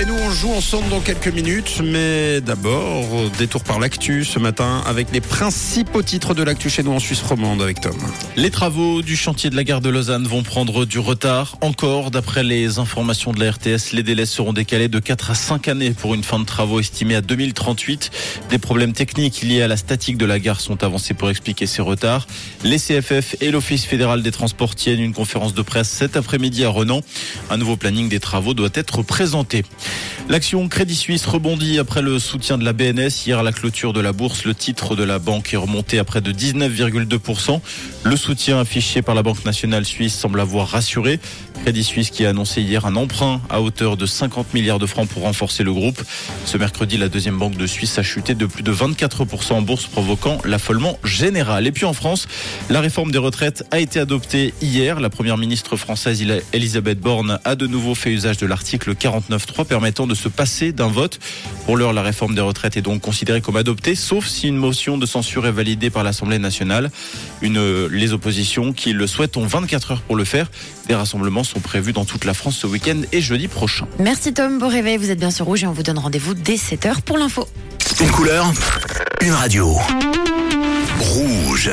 Et nous, on joue ensemble dans quelques minutes. Mais d'abord, détour par l'actu ce matin avec les principaux titres de l'actu chez nous en Suisse romande avec Tom. Les travaux du chantier de la gare de Lausanne vont prendre du retard. Encore, d'après les informations de la RTS, les délais seront décalés de 4 à 5 années pour une fin de travaux estimée à 2038. Des problèmes techniques liés à la statique de la gare sont avancés pour expliquer ces retards. Les CFF et l'Office fédéral des transports tiennent une conférence de presse cet après-midi à Renan. Un nouveau planning des travaux doit être présenté. L'action Crédit Suisse rebondit après le soutien de la BNS. Hier à la clôture de la bourse, le titre de la banque est remonté à près de 19,2%. Le soutien affiché par la Banque nationale suisse semble avoir rassuré. Crédit Suisse qui a annoncé hier un emprunt à hauteur de 50 milliards de francs pour renforcer le groupe. Ce mercredi, la deuxième banque de Suisse a chuté de plus de 24% en bourse, provoquant l'affolement général. Et puis en France, la réforme des retraites a été adoptée hier. La première ministre française Elisabeth Borne a de nouveau fait usage de l'article 49.3 permettant de se passer d'un vote. Pour l'heure, la réforme des retraites est donc considérée comme adoptée, sauf si une motion de censure est validée par l'Assemblée nationale. Les oppositions qui le souhaitent ont 24 heures pour le faire. Des rassemblements sont prévus dans toute la France ce week-end et jeudi prochain. Merci Tom, beau réveil, vous êtes bien sur Rouge et on vous donne rendez-vous dès 7h pour l'info. Une couleur, une radio. Rouge.